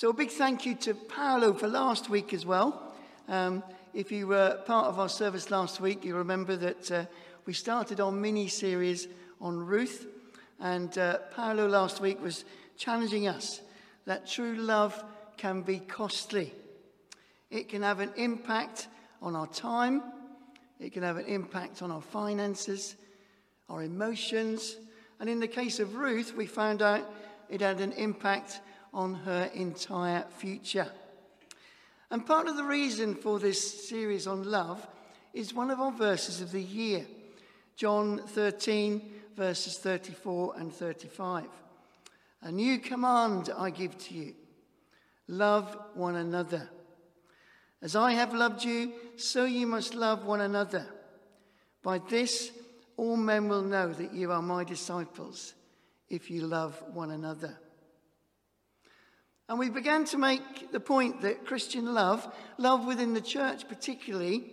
So, a big thank you to Paolo for last week as well. Um, if you were part of our service last week, you remember that uh, we started our mini series on Ruth. And uh, Paolo last week was challenging us that true love can be costly. It can have an impact on our time, it can have an impact on our finances, our emotions. And in the case of Ruth, we found out it had an impact on her entire future. And part of the reason for this series on love is one of our verses of the year John 13, verses 34 and 35. A new command I give to you love one another. As I have loved you, so you must love one another. By this, all men will know that you are my disciples if you love one another. And we began to make the point that Christian love, love within the church particularly,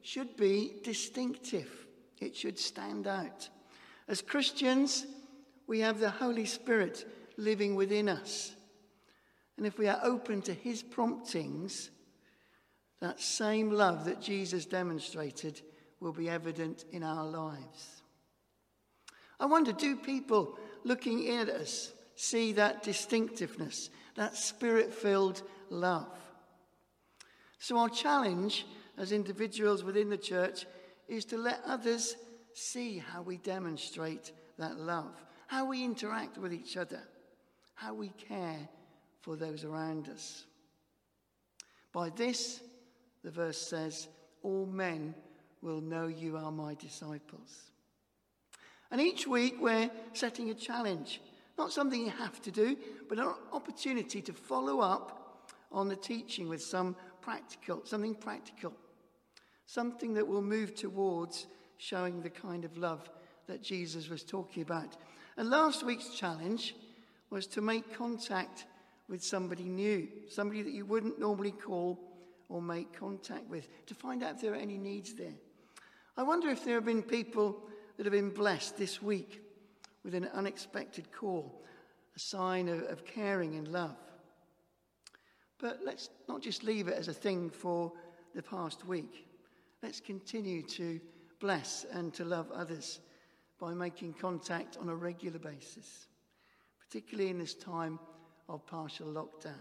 should be distinctive. It should stand out. As Christians, we have the Holy Spirit living within us. And if we are open to his promptings, that same love that Jesus demonstrated will be evident in our lives. I wonder do people looking in at us see that distinctiveness, that spirit filled love? So, our challenge as individuals within the church is to let others see how we demonstrate that love, how we interact with each other, how we care for those around us. By this, the verse says, all men will know you are my disciples. And each week we're setting a challenge, not something you have to do, but an opportunity to follow up on the teaching with some practical, something practical, something that will move towards showing the kind of love that Jesus was talking about. And last week's challenge was to make contact with somebody new, somebody that you wouldn't normally call or make contact with, to find out if there are any needs there. I wonder if there have been people that have been blessed this week with an unexpected call, a sign of, of caring and love. But let's not just leave it as a thing for the past week. Let's continue to bless and to love others by making contact on a regular basis, particularly in this time of partial lockdown.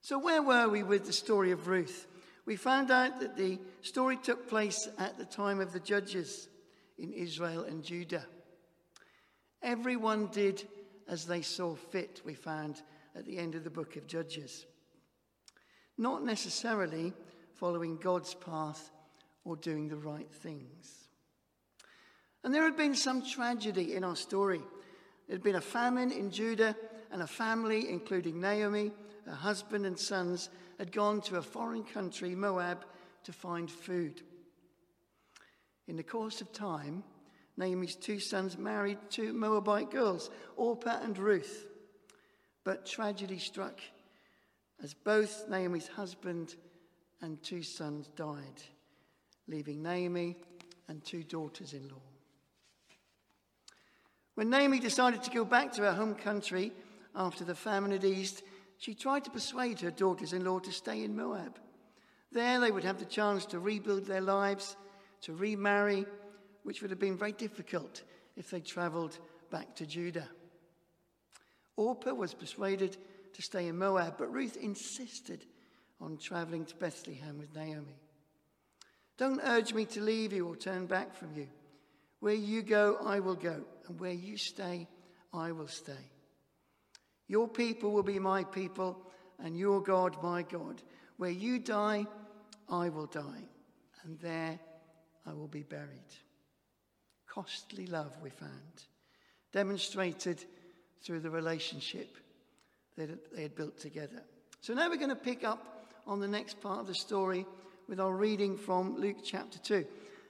So, where were we with the story of Ruth? We found out that the story took place at the time of the judges in Israel and Judah. Everyone did as they saw fit, we found at the end of the book of Judges. Not necessarily following God's path or doing the right things. And there had been some tragedy in our story. There had been a famine in Judah, and a family, including Naomi, her husband, and sons, had gone to a foreign country, Moab, to find food. In the course of time, Naomi's two sons married two Moabite girls, Orpah and Ruth. But tragedy struck as both Naomi's husband and two sons died leaving Naomi and two daughters in law. When Naomi decided to go back to her home country after the famine had eased, she tried to persuade her daughters in law to stay in Moab. There they would have the chance to rebuild their lives, to remarry, which would have been very difficult if they travelled back to Judah. Orpah was persuaded to stay in Moab, but Ruth insisted on travelling to Bethlehem with Naomi. Don't urge me to leave you or turn back from you. Where you go, I will go, and where you stay, I will stay. Your people will be my people, and your God my God. Where you die, I will die, and there I will be buried. Costly love, we found, demonstrated through the relationship that they had built together. So now we're going to pick up on the next part of the story with our reading from Luke chapter 2.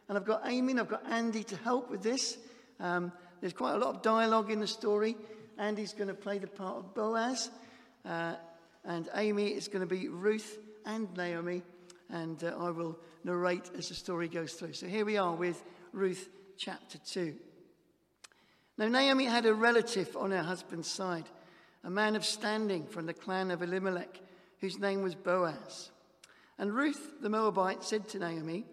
And I've got Amy and I've got Andy to help with this. Um, there's quite a lot of dialogue in the story. Andy's going to play the part of Boaz, uh, and Amy is going to be Ruth and Naomi, and uh, I will narrate as the story goes through. So here we are with Ruth chapter 2. Now, Naomi had a relative on her husband's side, a man of standing from the clan of Elimelech, whose name was Boaz. And Ruth the Moabite said to Naomi,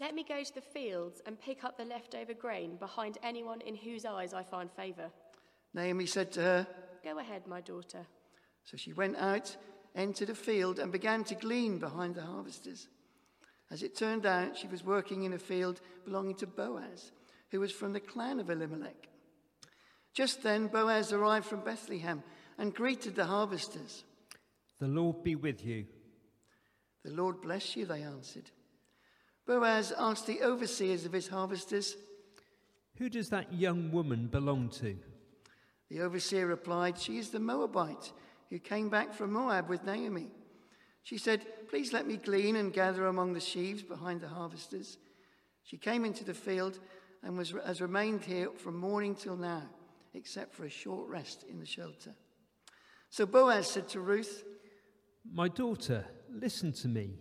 Let me go to the fields and pick up the leftover grain behind anyone in whose eyes I find favour. Naomi said to her, Go ahead, my daughter. So she went out, entered a field, and began to glean behind the harvesters. As it turned out, she was working in a field belonging to Boaz, who was from the clan of Elimelech. Just then, Boaz arrived from Bethlehem and greeted the harvesters. The Lord be with you. The Lord bless you, they answered. Boaz asked the overseers of his harvesters, Who does that young woman belong to? The overseer replied, She is the Moabite who came back from Moab with Naomi. She said, Please let me glean and gather among the sheaves behind the harvesters. She came into the field and was, has remained here from morning till now, except for a short rest in the shelter. So Boaz said to Ruth, My daughter, listen to me.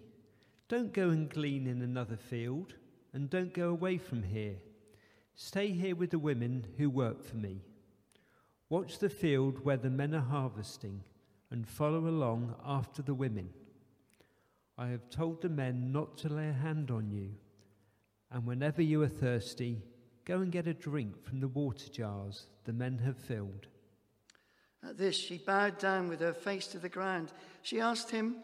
Don't go and glean in another field, and don't go away from here. Stay here with the women who work for me. Watch the field where the men are harvesting, and follow along after the women. I have told the men not to lay a hand on you, and whenever you are thirsty, go and get a drink from the water jars the men have filled. At this, she bowed down with her face to the ground. She asked him,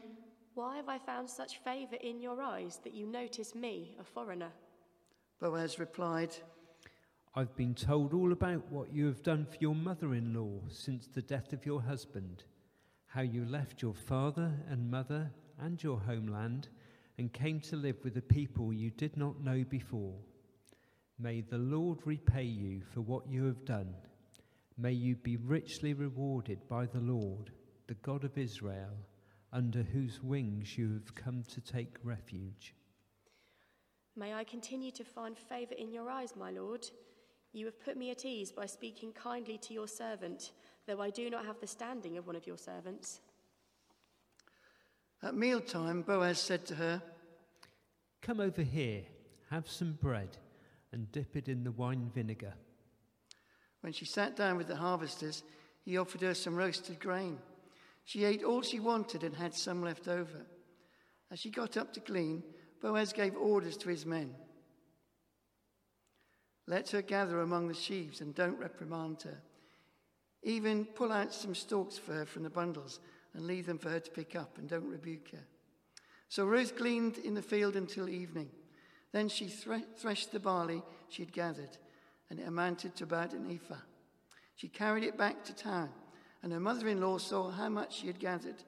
Why have I found such favour in your eyes that you notice me, a foreigner? Boaz replied, I've been told all about what you have done for your mother in law since the death of your husband, how you left your father and mother and your homeland and came to live with a people you did not know before. May the Lord repay you for what you have done. May you be richly rewarded by the Lord, the God of Israel, under whose wings you have come to take refuge. May I continue to find favour in your eyes, my lord. You have put me at ease by speaking kindly to your servant, though I do not have the standing of one of your servants. At mealtime, Boaz said to her, Come over here, have some bread, and dip it in the wine vinegar. When she sat down with the harvesters, he offered her some roasted grain. She ate all she wanted and had some left over. As she got up to glean, Boaz gave orders to his men Let her gather among the sheaves and don't reprimand her. Even pull out some stalks for her from the bundles and leave them for her to pick up and don't rebuke her. So Ruth gleaned in the field until evening. Then she thre- threshed the barley she had gathered, and it amounted to about an ephah. She carried it back to town, and her mother in law saw how much she had gathered.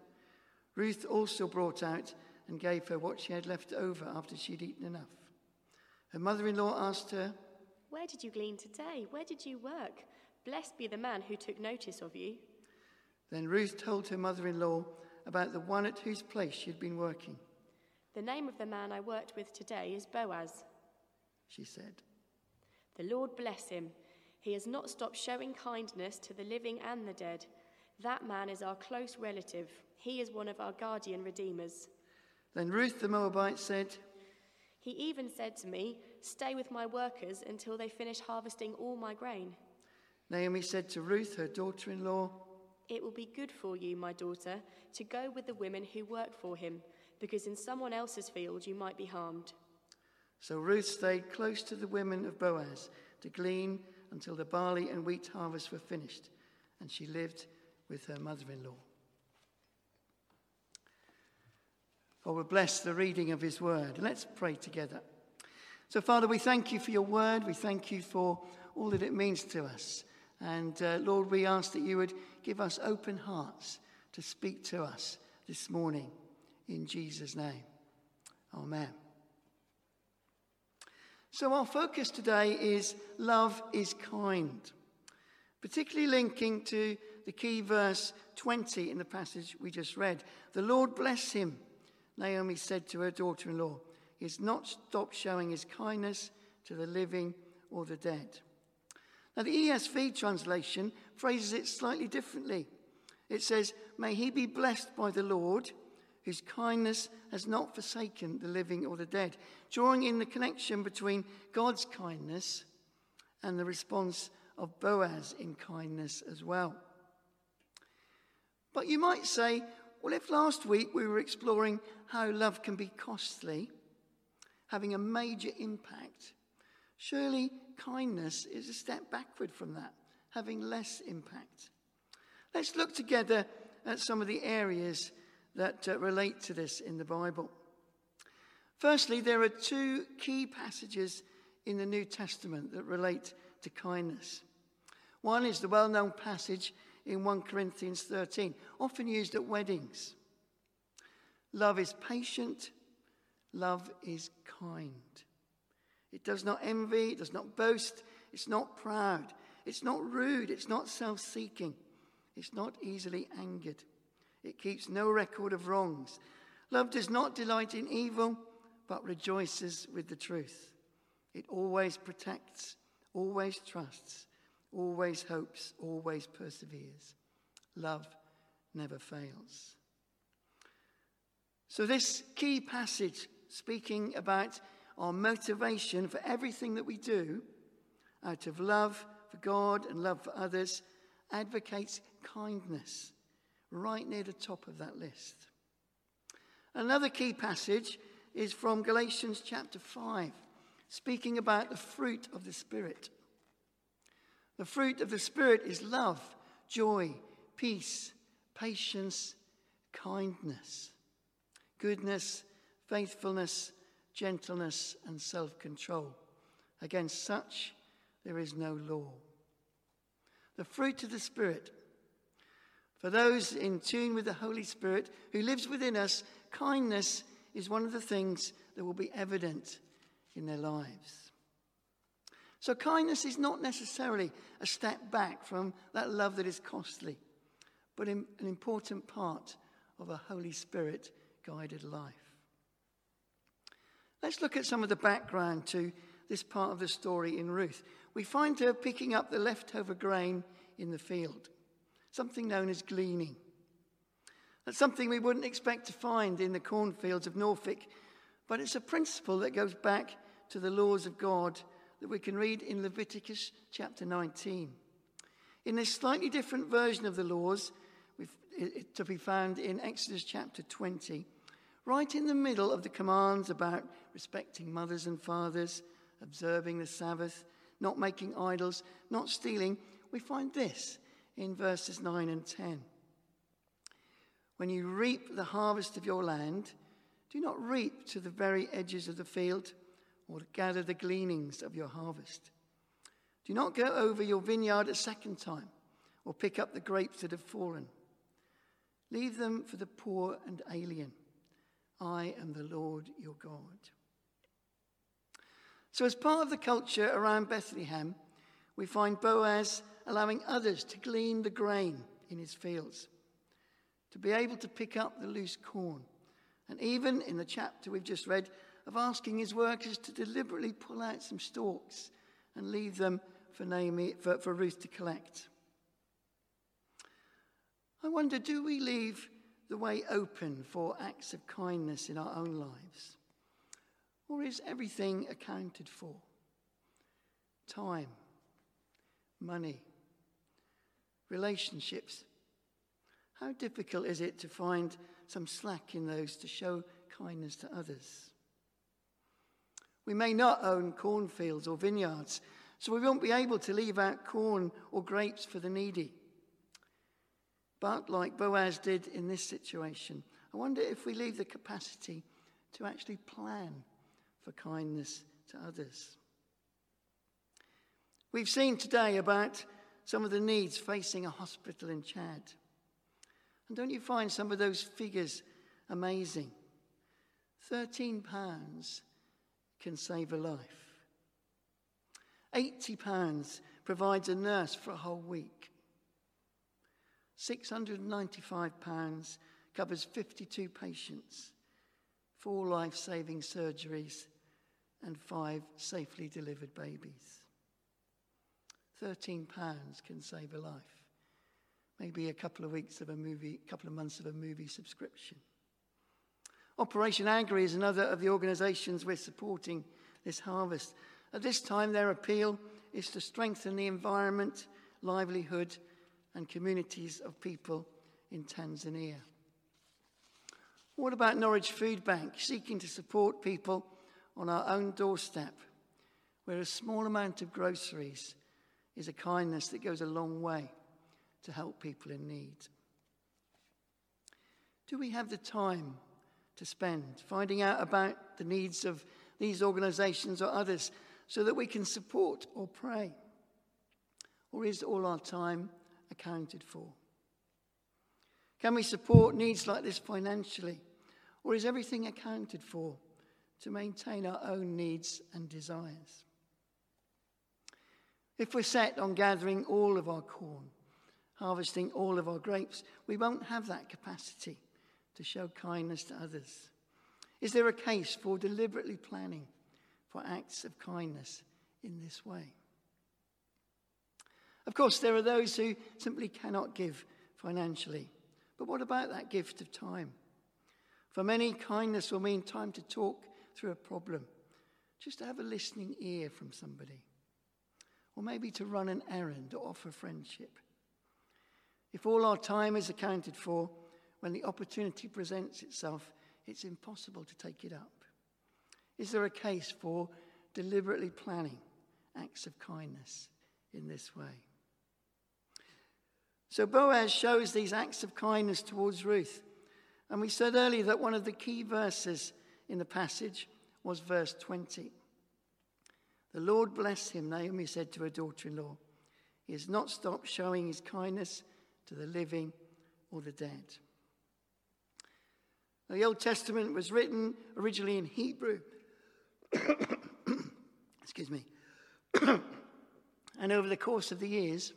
Ruth also brought out and gave her what she had left over after she had eaten enough. Her mother in law asked her, Where did you glean today? Where did you work? Blessed be the man who took notice of you. Then Ruth told her mother in law about the one at whose place she had been working. The name of the man I worked with today is Boaz. She said, The Lord bless him. He has not stopped showing kindness to the living and the dead. That man is our close relative. He is one of our guardian redeemers. Then Ruth the Moabite said, He even said to me, Stay with my workers until they finish harvesting all my grain. Naomi said to Ruth, her daughter in law, It will be good for you, my daughter, to go with the women who work for him, because in someone else's field you might be harmed. So Ruth stayed close to the women of Boaz to glean until the barley and wheat harvests were finished, and she lived with her mother in law. God will bless the reading of his word. Let's pray together. So, Father, we thank you for your word. We thank you for all that it means to us. And uh, Lord, we ask that you would give us open hearts to speak to us this morning. In Jesus' name. Amen. So, our focus today is love is kind, particularly linking to the key verse 20 in the passage we just read. The Lord bless him, Naomi said to her daughter in law. He has not stopped showing his kindness to the living or the dead. Now, the ESV translation phrases it slightly differently. It says, May he be blessed by the Lord whose kindness has not forsaken the living or the dead, drawing in the connection between God's kindness and the response of Boaz in kindness as well. But you might say, well, if last week we were exploring how love can be costly, having a major impact, surely kindness is a step backward from that, having less impact. Let's look together at some of the areas that uh, relate to this in the Bible. Firstly, there are two key passages in the New Testament that relate to kindness. One is the well known passage in 1 Corinthians 13, often used at weddings. Love is patient, love is kind. It does not envy, it does not boast, it's not proud, it's not rude, it's not self seeking, it's not easily angered. It keeps no record of wrongs. Love does not delight in evil, but rejoices with the truth. It always protects, always trusts, always hopes, always perseveres. Love never fails. So, this key passage speaking about our motivation for everything that we do out of love for God and love for others advocates kindness right near the top of that list. Another key passage is from Galatians chapter 5, speaking about the fruit of the Spirit. The fruit of the Spirit is love, joy, peace, patience, kindness, goodness, faithfulness, gentleness, and self control. Against such there is no law. The fruit of the Spirit. For those in tune with the Holy Spirit who lives within us, kindness is one of the things that will be evident in their lives. So, kindness is not necessarily a step back from that love that is costly, but an important part of a Holy Spirit guided life. Let's look at some of the background to this part of the story in Ruth. We find her picking up the leftover grain in the field, something known as gleaning. That's something we wouldn't expect to find in the cornfields of Norfolk, but it's a principle that goes back to the laws of God that we can read in Leviticus chapter 19. In this slightly different version of the laws, to be found in Exodus chapter 20, right in the middle of the commands about respecting mothers and fathers, observing the Sabbath, not making idols, not stealing, we find this in verses 9 and 10. When you reap the harvest of your land, do not reap to the very edges of the field or gather the gleanings of your harvest. Do not go over your vineyard a second time or pick up the grapes that have fallen. Leave them for the poor and alien. I am the Lord your God. So, as part of the culture around Bethlehem, we find Boaz allowing others to glean the grain in his fields, to be able to pick up the loose corn. And even in the chapter we've just read, of asking his workers to deliberately pull out some stalks and leave them for, Naomi, for, for Ruth to collect. I wonder do we leave the way open for acts of kindness in our own lives? Or is everything accounted for? Time, money, relationships. How difficult is it to find some slack in those to show kindness to others? We may not own cornfields or vineyards, so we won't be able to leave out corn or grapes for the needy. But like Boaz did in this situation, I wonder if we leave the capacity to actually plan for kindness to others. We've seen today about some of the needs facing a hospital in Chad. And don't you find some of those figures amazing? £13 can save a life. £80 provides a nurse for a whole week. £695 covers 52 patients, four life saving surgeries, and five safely delivered babies. £13 can save a life. Maybe a couple of weeks of a movie, a couple of months of a movie subscription. Operation Agri is another of the organisations we're supporting this harvest. At this time, their appeal is to strengthen the environment, livelihood, and communities of people in Tanzania. What about Norwich Food Bank seeking to support people on our own doorstep, where a small amount of groceries is a kindness that goes a long way to help people in need? Do we have the time to spend finding out about the needs of these organizations or others so that we can support or pray? Or is all our time accounted for? Can we support needs like this financially? Or is everything accounted for to maintain our own needs and desires? If we're set on gathering all of our corn, harvesting all of our grapes, we won't have that capacity to show kindness to others. Is there a case for deliberately planning for acts of kindness in this way? Of course, there are those who simply cannot give financially. But what about that gift of time? For many, kindness will mean time to talk through a problem, just to have a listening ear from somebody, or maybe to run an errand or offer friendship. If all our time is accounted for, when the opportunity presents itself, it's impossible to take it up. Is there a case for deliberately planning acts of kindness in this way? So Boaz shows these acts of kindness towards Ruth. And we said earlier that one of the key verses in the passage was verse 20. The Lord bless him, Naomi said to her daughter in law. He has not stopped showing his kindness to the living or the dead. Now, the Old Testament was written originally in Hebrew. Excuse me. and over the course of the years,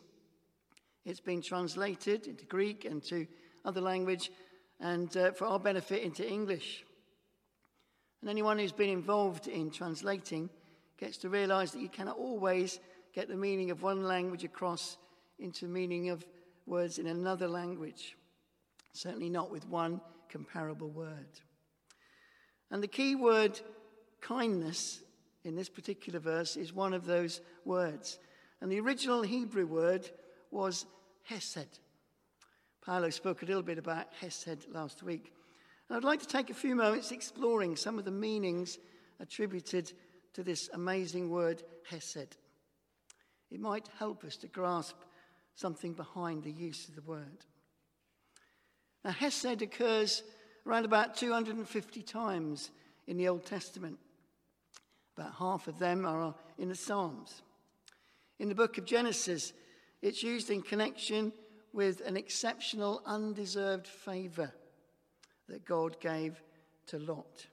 it's been translated into Greek and to other language, and uh, for our benefit into English. And anyone who's been involved in translating gets to realize that you cannot always get the meaning of one language across into meaning of words in another language. Certainly not with one comparable word. And the key word kindness in this particular verse is one of those words. And the original Hebrew word was Hesed. Paolo spoke a little bit about Hesed last week. And I'd like to take a few moments exploring some of the meanings attributed to this amazing word, Hesed. It might help us to grasp something behind the use of the word. Now, Hesed occurs around about 250 times in the Old Testament. About half of them are in the Psalms. In the book of Genesis, it's used in connection with an exceptional, undeserved favor that God gave to Lot.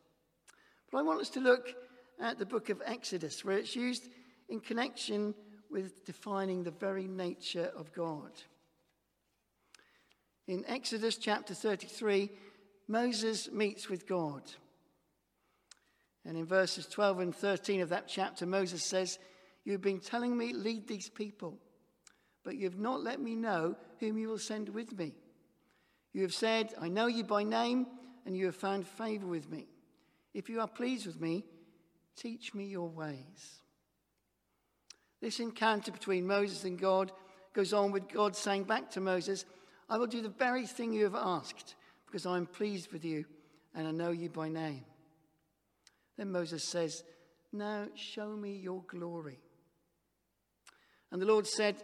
But I want us to look at the book of Exodus, where it's used in connection with defining the very nature of God. In Exodus chapter 33, Moses meets with God. And in verses 12 and 13 of that chapter, Moses says, You've been telling me, lead these people but you have not let me know whom you will send with me. You have said, I know you by name, and you have found favor with me. If you are pleased with me, teach me your ways. This encounter between Moses and God goes on with God saying back to Moses, I will do the very thing you have asked, because I am pleased with you and I know you by name. Then Moses says, Now show me your glory. And the Lord said,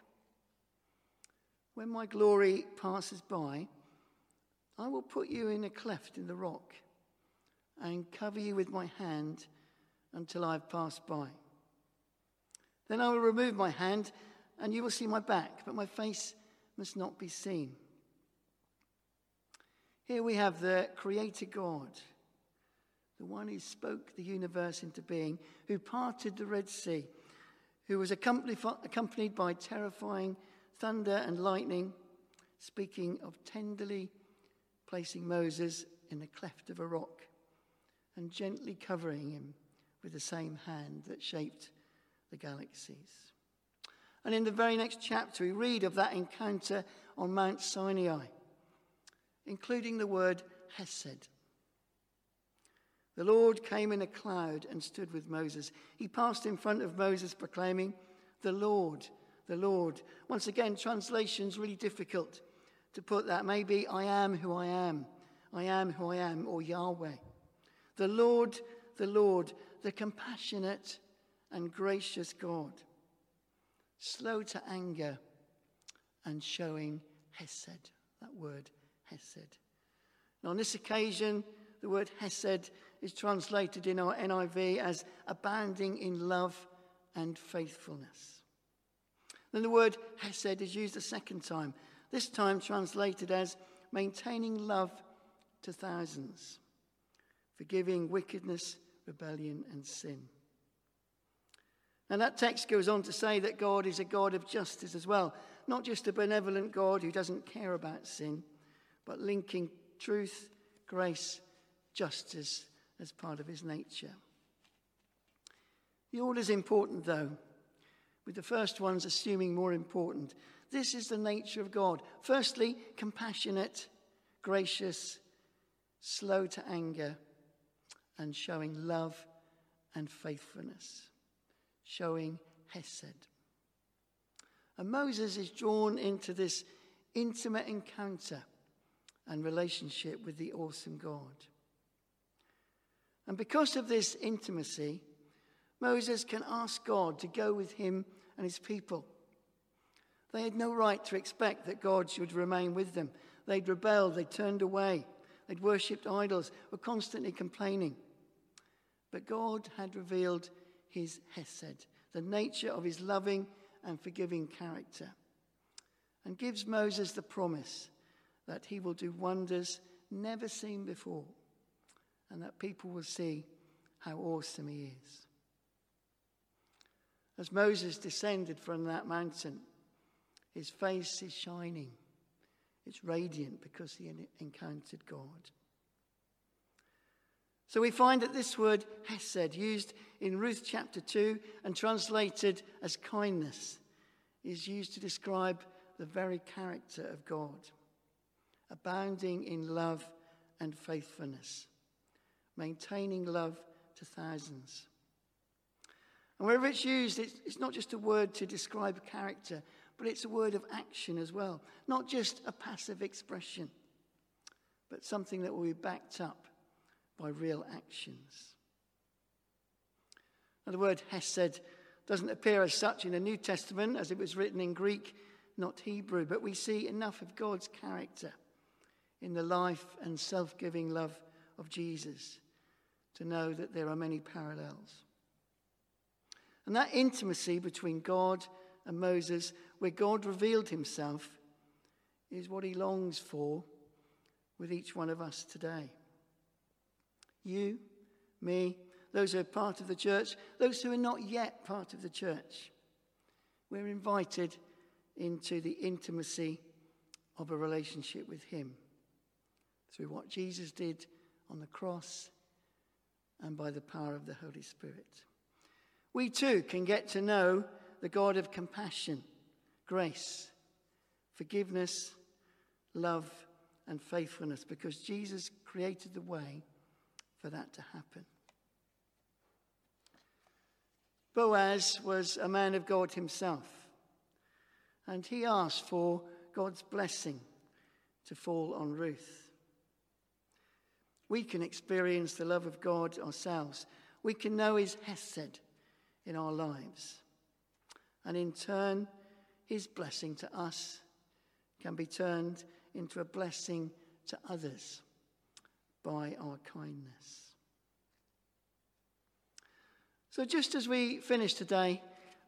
When my glory passes by, I will put you in a cleft in the rock and cover you with my hand until I've passed by. Then I will remove my hand and you will see my back, but my face must not be seen. Here we have the Creator God, the one who spoke the universe into being, who parted the Red Sea, who was accompanied by terrifying thunder and lightning, speaking of tenderly placing Moses in the cleft of a rock and gently covering him with the same hand that shaped the galaxies. And in the very next chapter, we read of that encounter on Mount Sinai, including the word Hesed. The Lord came in a cloud and stood with Moses. He passed in front of Moses, proclaiming, The Lord, the Lord. Once again, translation's really difficult to put that. Maybe I am who I am, I am who I am, or Yahweh. The Lord, the Lord, the compassionate and gracious God, slow to anger and showing Hesed. That word, Hesed. Now, on this occasion, the word Hesed is translated in our NIV as abounding in love and faithfulness. Then the word Hesed is used a second time, this time translated as maintaining love to thousands, forgiving wickedness, rebellion, and sin. And that text goes on to say that God is a God of justice as well, not just a benevolent God who doesn't care about sin, but linking truth, grace, justice as part of his nature. The order is important, though, with the first ones assuming more important. This is the nature of God. Firstly, compassionate, gracious, slow to anger, and showing love and faithfulness, showing Hesed. And Moses is drawn into this intimate encounter and relationship with the awesome God. And because of this intimacy, Moses can ask God to go with him and his people. They had no right to expect that God should remain with them. They'd rebelled, they'd turned away, they'd worshipped idols, were constantly complaining. But God had revealed his Hesed, the nature of his loving and forgiving character, and gives Moses the promise that he will do wonders never seen before and that people will see how awesome he is. As Moses descended from that mountain, his face is shining. It's radiant because he encountered God. So we find that this word hesed, used in Ruth chapter 2 and translated as kindness, is used to describe the very character of God, abounding in love and faithfulness maintaining love to thousands. And wherever it's used, it's, it's not just a word to describe character, but it's a word of action as well. Not just a passive expression, but something that will be backed up by real actions. Now, the word Hesed doesn't appear as such in the New Testament as it was written in Greek, not Hebrew, but we see enough of God's character in the life and self giving love of Jesus to know that there are many parallels. And that intimacy between God and Moses, where God revealed himself, is what he longs for with each one of us today. You, me, those who are part of the church, those who are not yet part of the church, we're invited into the intimacy of a relationship with him through what Jesus did on the cross and by the power of the Holy Spirit. We too can get to know the God of compassion, grace, forgiveness, love, and faithfulness because Jesus created the way for that to happen. Boaz was a man of God himself, and he asked for God's blessing to fall on Ruth we can experience the love of God ourselves. We can know His Hesed in our lives. And in turn, His blessing to us can be turned into a blessing to others by our kindness. So, just as we finish today,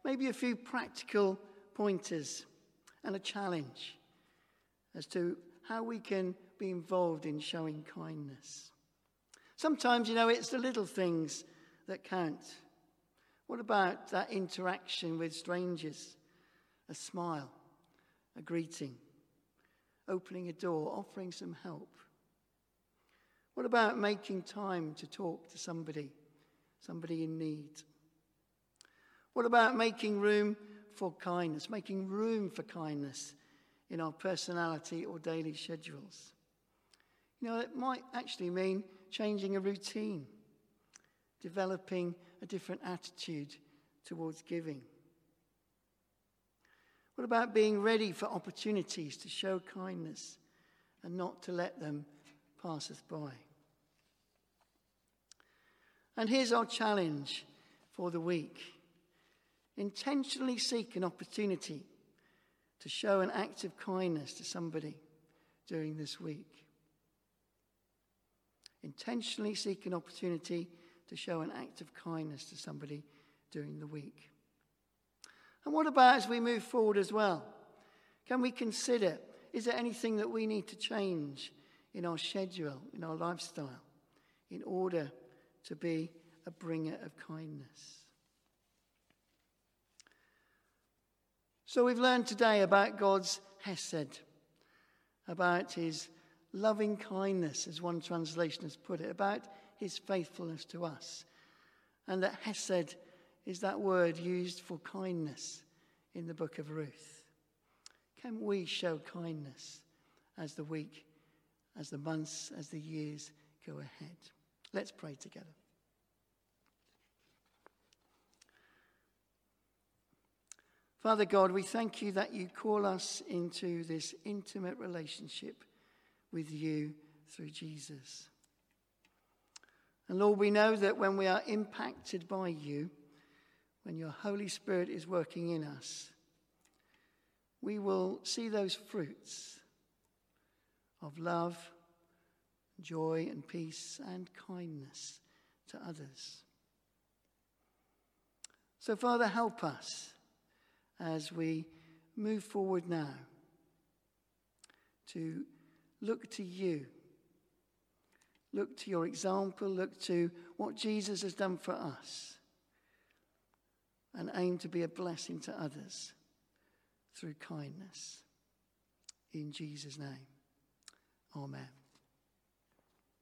maybe a few practical pointers and a challenge as to how we can be involved in showing kindness. Sometimes, you know, it's the little things that count. What about that interaction with strangers? A smile, a greeting, opening a door, offering some help. What about making time to talk to somebody, somebody in need? What about making room for kindness, making room for kindness in our personality or daily schedules? You know, it might actually mean changing a routine, developing a different attitude towards giving. What about being ready for opportunities to show kindness and not to let them pass us by? And here's our challenge for the week intentionally seek an opportunity to show an act of kindness to somebody during this week. Intentionally seek an opportunity to show an act of kindness to somebody during the week. And what about as we move forward as well? Can we consider is there anything that we need to change in our schedule, in our lifestyle, in order to be a bringer of kindness? So we've learned today about God's Hesed, about his loving kindness, as one translation has put it, about his faithfulness to us. And that Hesed is that word used for kindness in the book of Ruth. Can we show kindness as the week, as the months, as the years go ahead? Let's pray together. Father God, we thank you that you call us into this intimate relationship with you through Jesus. And Lord, we know that when we are impacted by you, when your Holy Spirit is working in us, we will see those fruits of love, joy, and peace and kindness to others. So, Father, help us as we move forward now to look to you. Look to your example, look to what Jesus has done for us and aim to be a blessing to others through kindness. In Jesus' name, amen.